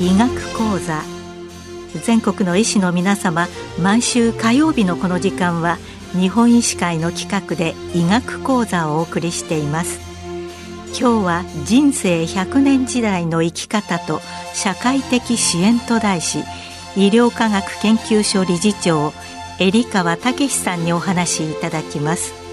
医学講座。全国の医師の皆様毎週火曜日のこの時間は日本医師会の企画で医学講座をお送りしています。今日は人生100年時代の生き方と社会的支援と題し医療科学研究所理事長入川武さんにお話しいただきます。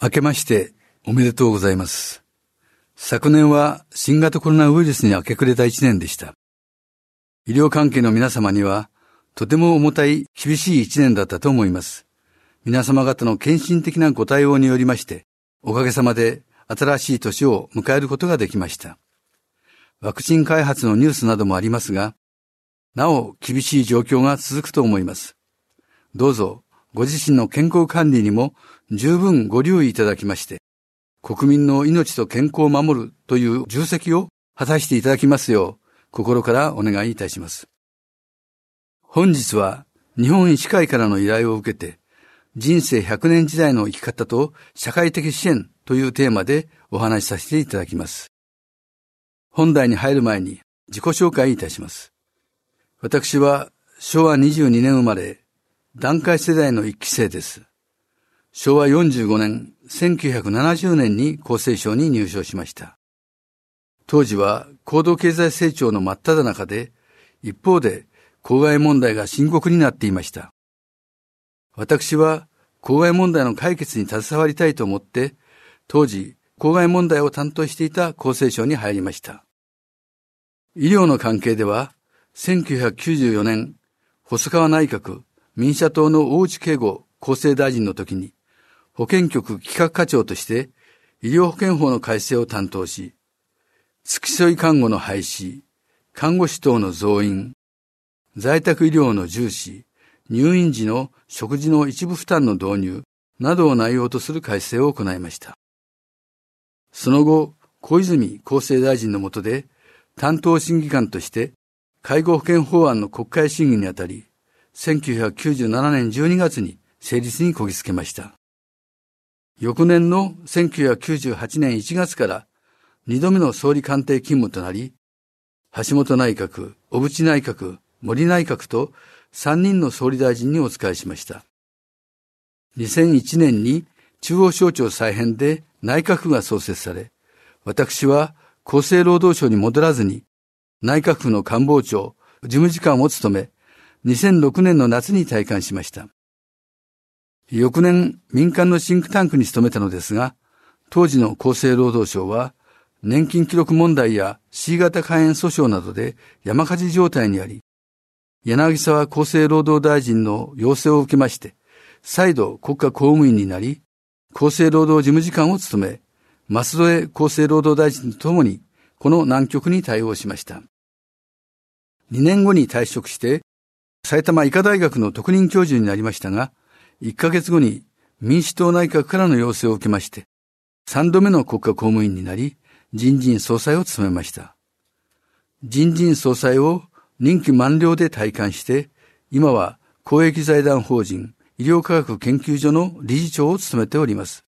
明けましておめでとうございます昨年は新型コロナウイルスに明け暮れた一年でした医療関係の皆様にはとても重たい厳しい一年だったと思います皆様方の献身的なご対応によりましておかげさまで新しい年を迎えることができました。ワクチン開発のニュースなどもありますが、なお厳しい状況が続くと思います。どうぞご自身の健康管理にも十分ご留意いただきまして、国民の命と健康を守るという重責を果たしていただきますよう、心からお願いいたします。本日は日本医師会からの依頼を受けて、人生100年時代の生き方と社会的支援というテーマでお話しさせていただきます。本題に入る前に自己紹介いたします。私は昭和22年生まれ、団塊世代の一期生です。昭和45年、1970年に厚生省に入省しました。当時は高度経済成長の真っ只中で、一方で公害問題が深刻になっていました。私は公害問題の解決に携わりたいと思って、当時、公害問題を担当していた厚生省に入りました。医療の関係では、1994年、細川内閣民社党の大内慶吾厚生大臣の時に、保健局企画課長として医療保険法の改正を担当し、付き添い看護の廃止、看護師等の増員、在宅医療の重視、入院時の食事の一部負担の導入などを内容とする改正を行いました。その後、小泉厚生大臣の下で担当審議官として介護保険法案の国会審議にあたり、1997年12月に成立にこぎつけました。翌年の1998年1月から2度目の総理官邸勤務となり、橋本内閣、小渕内閣、森内閣と3人の総理大臣にお仕えしました。2001年に中央省庁再編で内閣府が創設され、私は厚生労働省に戻らずに内閣府の官房長、事務次官を務め、2006年の夏に退官しました。翌年、民間のシンクタンクに勤めたのですが、当時の厚生労働省は、年金記録問題や C 型肝炎訴訟などで山火事状態にあり、柳沢厚生労働大臣の要請を受けまして、再度国家公務員になり、厚生労働事務次官を務め、松添厚生労働大臣と共に、この難局に対応しました。2年後に退職して、埼玉医科大学の特任教授になりましたが、1ヶ月後に民主党内閣からの要請を受けまして、3度目の国家公務員になり、人事院総裁を務めました。人事院総裁を任期満了で退官して、今は公益財団法人医療科学研究所の理事長を務めております。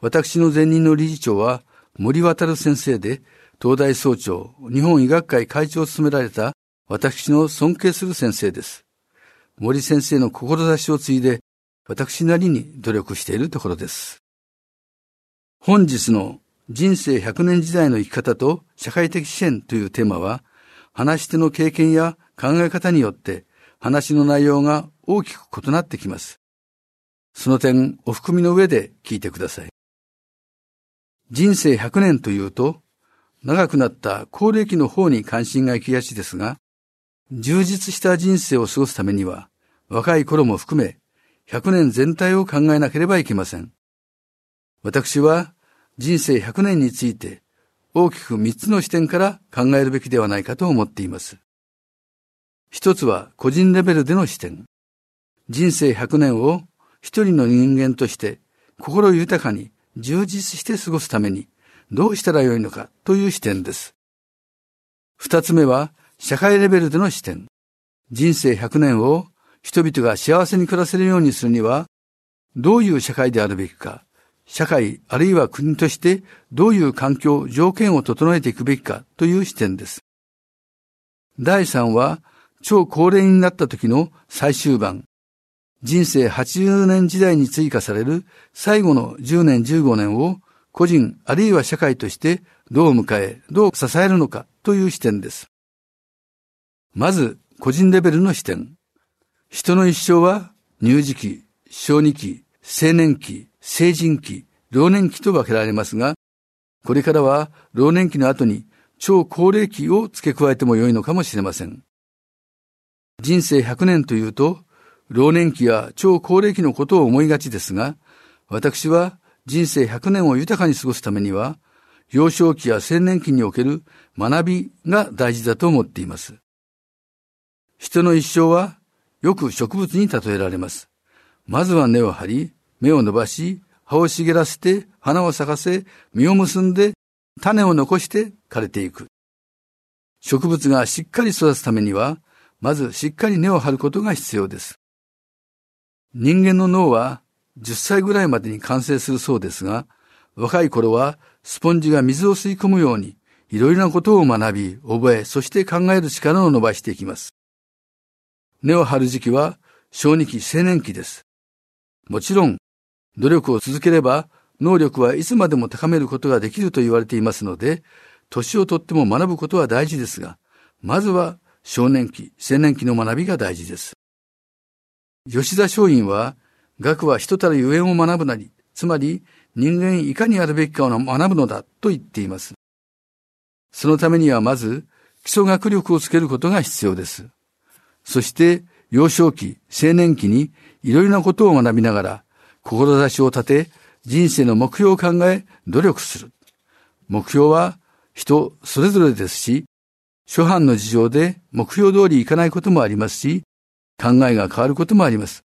私の前任の理事長は森渡先生で、東大総長、日本医学会会長を務められた私の尊敬する先生です。森先生の志を継いで、私なりに努力しているところです。本日の人生100年時代の生き方と社会的支援というテーマは、話し手の経験や考え方によって話の内容が大きく異なってきます。その点、お含みの上で聞いてください。人生100年というと、長くなった高齢期の方に関心が行きがちですが、充実した人生を過ごすためには、若い頃も含め、100年全体を考えなければいけません。私は、人生100年について、大きく3つの視点から考えるべきではないかと思っています。一つは個人レベルでの視点。人生100年を一人の人間として心豊かに充実して過ごすためにどうしたらよいのかという視点です。二つ目は社会レベルでの視点。人生100年を人々が幸せに暮らせるようにするにはどういう社会であるべきか、社会あるいは国としてどういう環境、条件を整えていくべきかという視点です。第3は、超高齢になった時の最終版、人生80年時代に追加される最後の10年15年を個人あるいは社会としてどう迎え、どう支えるのかという視点です。まず、個人レベルの視点。人の一生は乳児期、小児期、青年期、成人期、老年期と分けられますが、これからは老年期の後に超高齢期を付け加えても良いのかもしれません。人生100年というと、老年期や超高齢期のことを思いがちですが、私は人生100年を豊かに過ごすためには、幼少期や青年期における学びが大事だと思っています。人の一生はよく植物に例えられます。まずは根を張り、芽を伸ばし、葉を茂らせて、花を咲かせ、実を結んで、種を残して枯れていく。植物がしっかり育つためには、まずしっかり根を張ることが必要です。人間の脳は10歳ぐらいまでに完成するそうですが、若い頃はスポンジが水を吸い込むように、いろいろなことを学び、覚え、そして考える力を伸ばしていきます。根を張る時期は小児期、青年期です。もちろん、努力を続ければ、能力はいつまでも高めることができると言われていますので、年をとっても学ぶことは大事ですが、まずは少年期、青年期の学びが大事です。吉田松陰は、学は人たるゆえんを学ぶなり、つまり人間いかにあるべきかを学ぶのだと言っています。そのためにはまず、基礎学力をつけることが必要です。そして、幼少期、青年期にいろいろなことを学びながら、志を立て、人生の目標を考え、努力する。目標は人それぞれですし、初版の事情で目標通りいかないこともありますし、考えが変わることもあります。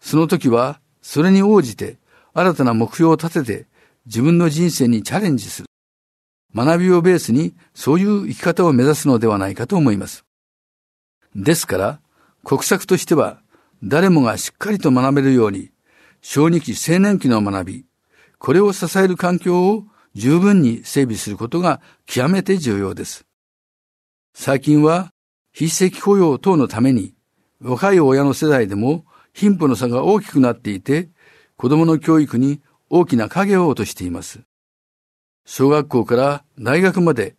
その時は、それに応じて、新たな目標を立てて、自分の人生にチャレンジする。学びをベースに、そういう生き方を目指すのではないかと思います。ですから、国策としては、誰もがしっかりと学べるように、小児期青年期の学び、これを支える環境を十分に整備することが極めて重要です。最近は非正規雇用等のために若い親の世代でも貧富の差が大きくなっていて子供の教育に大きな影を落としています。小学校から大学まで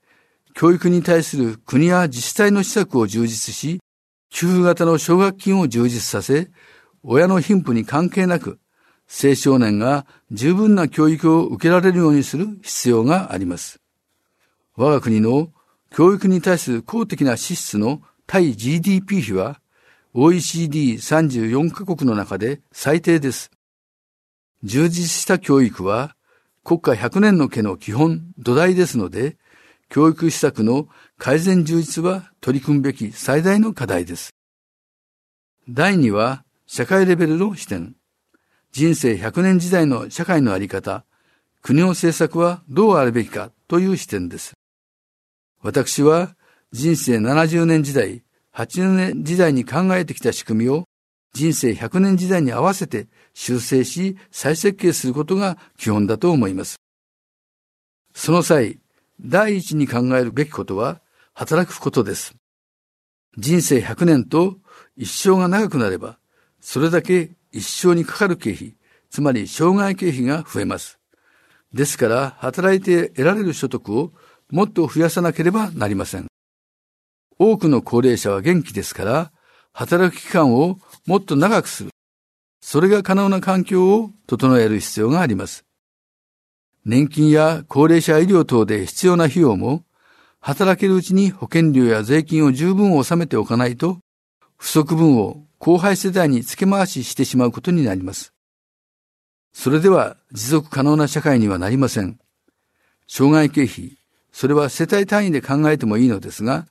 教育に対する国や自治体の施策を充実し、給付型の奨学金を充実させ、親の貧富に関係なく、青少年が十分な教育を受けられるようにする必要があります。我が国の教育に対する公的な支出の対 GDP 比は OECD34 カ国の中で最低です。充実した教育は国家100年の毛の基本土台ですので、教育施策の改善充実は取り組むべき最大の課題です。第2は、社会レベルの視点。人生100年時代の社会のあり方、国の政策はどうあるべきかという視点です。私は人生70年時代、80年時代に考えてきた仕組みを人生100年時代に合わせて修正し再設計することが基本だと思います。その際、第一に考えるべきことは働くことです。人生100年と一生が長くなれば、それだけ一生にかかる経費、つまり障害経費が増えます。ですから、働いて得られる所得をもっと増やさなければなりません。多くの高齢者は元気ですから、働く期間をもっと長くする。それが可能な環境を整える必要があります。年金や高齢者医療等で必要な費用も、働けるうちに保険料や税金を十分納めておかないと、不足分を後輩世代に付け回ししてしまうことになります。それでは持続可能な社会にはなりません。障害経費、それは世帯単位で考えてもいいのですが、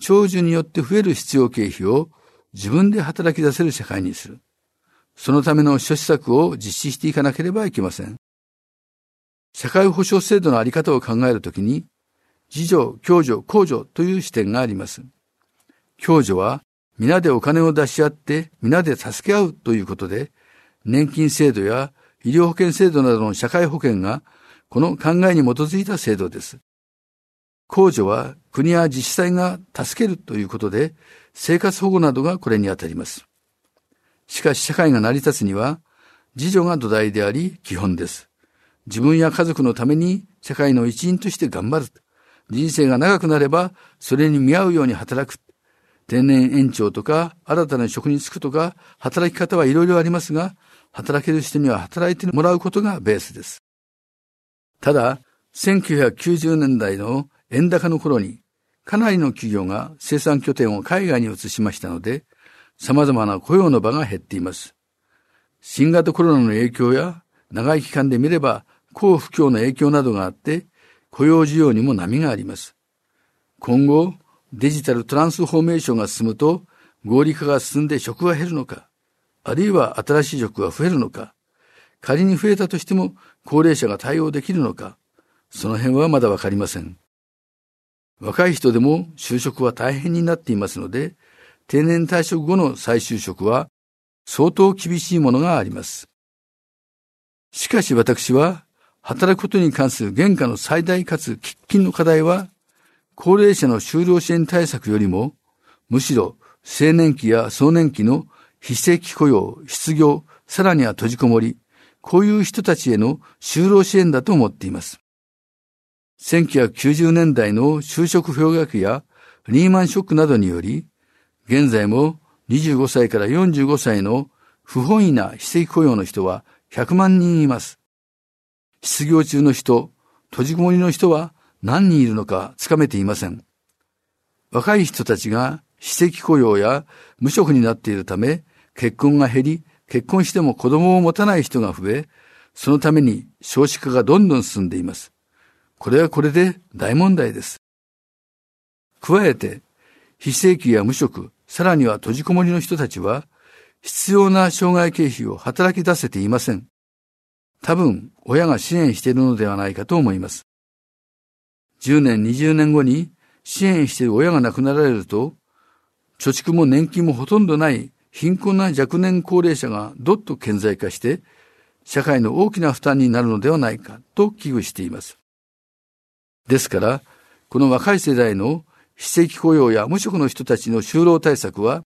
長寿によって増える必要経費を自分で働き出せる社会にする。そのための諸施策を実施していかなければいけません。社会保障制度のあり方を考えるときに、自助、共助、公助という視点があります。共助は、皆でお金を出し合って、皆で助け合うということで、年金制度や医療保険制度などの社会保険がこの考えに基づいた制度です。控除は国や自治体が助けるということで、生活保護などがこれにあたります。しかし社会が成り立つには、自助が土台であり基本です。自分や家族のために社会の一員として頑張る。人生が長くなれば、それに見合うように働く。定年延長とか、新たな職に就くとか、働き方はいろいろありますが、働ける人には働いてもらうことがベースです。ただ、1990年代の円高の頃に、かなりの企業が生産拠点を海外に移しましたので、様々な雇用の場が減っています。新型コロナの影響や長い期間で見れば、高不況の影響などがあって、雇用需要にも波があります。今後、デジタルトランスフォーメーションが進むと、合理化が進んで職が減るのか、あるいは新しい職が増えるのか、仮に増えたとしても高齢者が対応できるのか、その辺はまだわかりません。若い人でも就職は大変になっていますので、定年退職後の再就職は相当厳しいものがあります。しかし私は、働くことに関する原価の最大かつ喫緊の課題は、高齢者の就労支援対策よりも、むしろ青年期や壮年期の非正規雇用、失業、さらには閉じこもり、こういう人たちへの就労支援だと思っています。1990年代の就職氷河期やリーマンショックなどにより、現在も25歳から45歳の不本意な非正規雇用の人は100万人います。失業中の人、閉じこもりの人は何人いるのかつかめていません。若い人たちが非正規雇用や無職になっているため、結婚が減り、結婚しても子供を持たない人が増え、そのために少子化がどんどん進んでいます。これはこれで大問題です。加えて、非正規や無職、さらには閉じこもりの人たちは、必要な障害経費を働き出せていません。多分、親が支援しているのではないかと思います。10年、20年後に支援している親が亡くなられると、貯蓄も年金もほとんどない貧困な若年高齢者がどっと顕在化して、社会の大きな負担になるのではないかと危惧しています。ですから、この若い世代の非正規雇用や無職の人たちの就労対策は、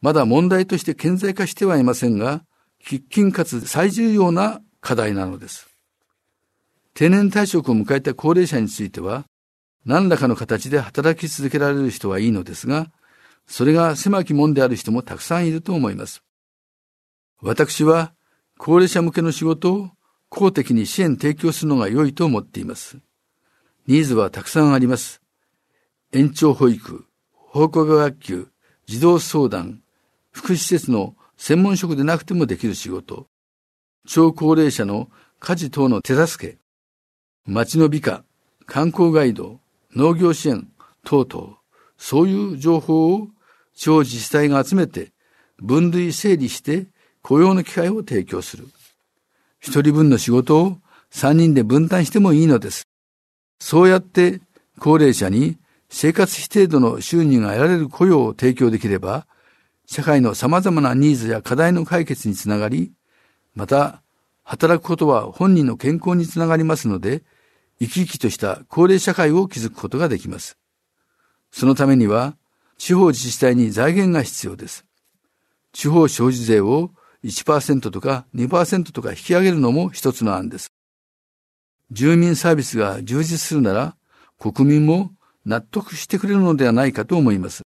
まだ問題として顕在化してはいませんが、喫緊かつ最重要な課題なのです。定年退職を迎えた高齢者については、何らかの形で働き続けられる人はいいのですが、それが狭き門である人もたくさんいると思います。私は、高齢者向けの仕事を公的に支援提供するのが良いと思っています。ニーズはたくさんあります。延長保育、放課後学級、児童相談、福祉施設の専門職でなくてもできる仕事、超高齢者の家事等の手助け、町の美化、観光ガイド、農業支援等々、そういう情報を地方自治体が集めて分類整理して雇用の機会を提供する。一人分の仕事を三人で分担してもいいのです。そうやって高齢者に生活費程度の収入が得られる雇用を提供できれば、社会の様々なニーズや課題の解決につながり、また、働くことは本人の健康につながりますので、生き生きとした高齢社会を築くことができます。そのためには、地方自治体に財源が必要です。地方消費税を1%とか2%とか引き上げるのも一つの案です。住民サービスが充実するなら、国民も納得してくれるのではないかと思います。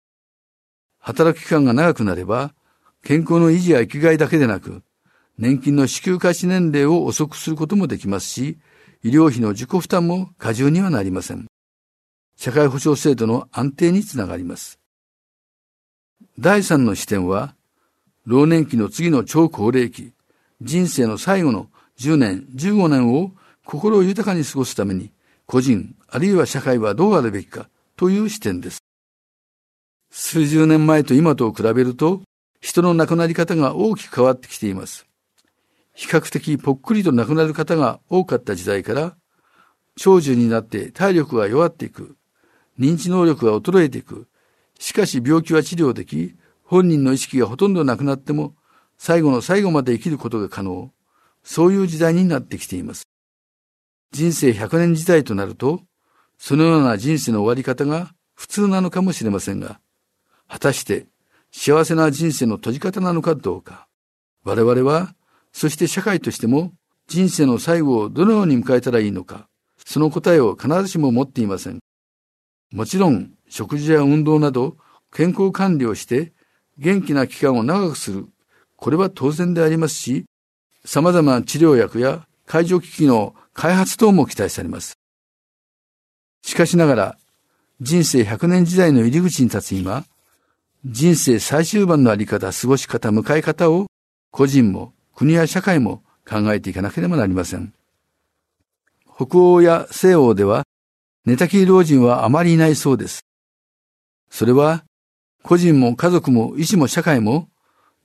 働く期間が長くなれば、健康の維持や生きがいだけでなく、年金の支給開始年齢を遅くすることもできますし、医療費の自己負担も過重にはなりません。社会保障制度の安定につながります。第三の視点は、老年期の次の超高齢期、人生の最後の10年、15年を心を豊かに過ごすために、個人、あるいは社会はどうあるべきかという視点です。数十年前と今と比べると、人の亡くなり方が大きく変わってきています。比較的ぽっくりと亡くなる方が多かった時代から、長寿になって体力が弱っていく、認知能力が衰えていく、しかし病気は治療でき、本人の意識がほとんどなくなっても、最後の最後まで生きることが可能。そういう時代になってきています。人生100年時代となると、そのような人生の終わり方が普通なのかもしれませんが、果たして幸せな人生の閉じ方なのかどうか。我々は、そして社会としても人生の最後をどのように迎えたらいいのか、その答えを必ずしも持っていません。もちろん、食事や運動など健康管理をして元気な期間を長くする。これは当然でありますし、様々な治療薬や介助機器の開発等も期待されます。しかしながら、人生100年時代の入り口に立つ今、人生最終盤のあり方、過ごし方、迎え方を個人も国や社会も考えていかなければなりません。北欧や西欧では寝たきり老人はあまりいないそうです。それは個人も家族も医師も社会も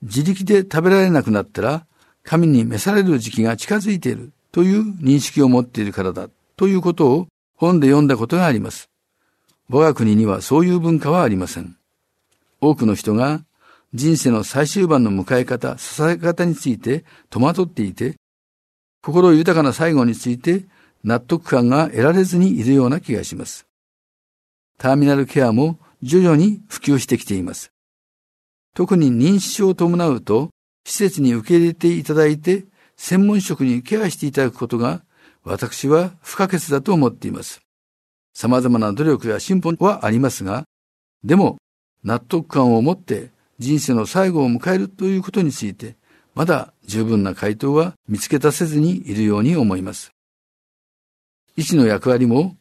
自力で食べられなくなったら神に召される時期が近づいているという認識を持っているからだということを本で読んだことがあります。我が国にはそういう文化はありません。多くの人が人生の最終盤の迎え方、支え方について戸惑っていて、心豊かな最後について納得感が得られずにいるような気がします。ターミナルケアも徐々に普及してきています。特に認知症を伴うと、施設に受け入れていただいて、専門職にケアしていただくことが、私は不可欠だと思っています。様々な努力や進歩はありますが、でも、納得感を持って人生の最後を迎えるということについて、まだ十分な回答は見つけ出せずにいるように思います。医師の役割も、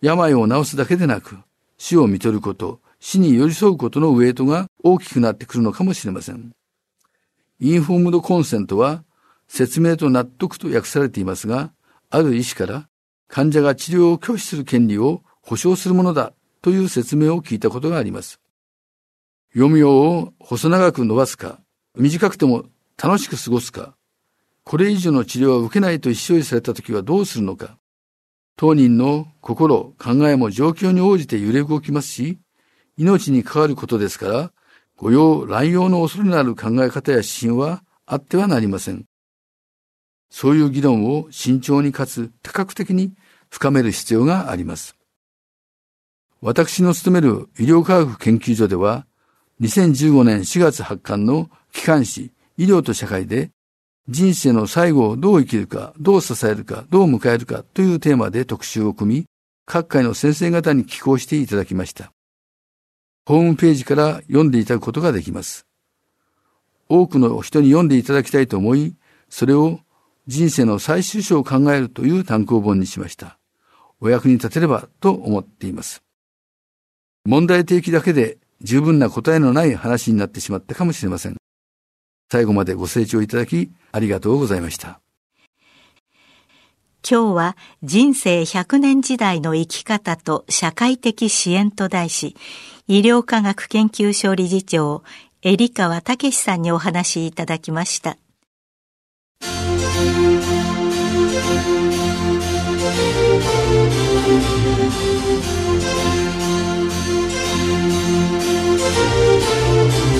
病を治すだけでなく、死を見とること、死に寄り添うことのウェイトが大きくなってくるのかもしれません。インフォームドコンセントは、説明と納得と訳されていますが、ある医師から患者が治療を拒否する権利を保障するものだという説明を聞いたことがあります。読みを細長く伸ばすか、短くても楽しく過ごすか、これ以上の治療は受けないと意思表示されたときはどうするのか、当人の心、考えも状況に応じて揺れ動きますし、命に関わることですから、御用乱用の恐れのある考え方や指針はあってはなりません。そういう議論を慎重にかつ多角的に深める必要があります。私の勤める医療科学研究所では、2015年4月発刊の機関誌医療と社会で人生の最後をどう生きるか、どう支えるか、どう迎えるかというテーマで特集を組み、各界の先生方に寄稿していただきました。ホームページから読んでいただくことができます。多くの人に読んでいただきたいと思い、それを人生の最終章を考えるという単行本にしました。お役に立てればと思っています。問題提起だけで十分な答えのない話になってしまったかもしれません。最後までご清聴いただきありがとうございました。今日は人生100年時代の生き方と社会的支援と題し、医療科学研究所理事長、エ川武さんにお話しいただきました。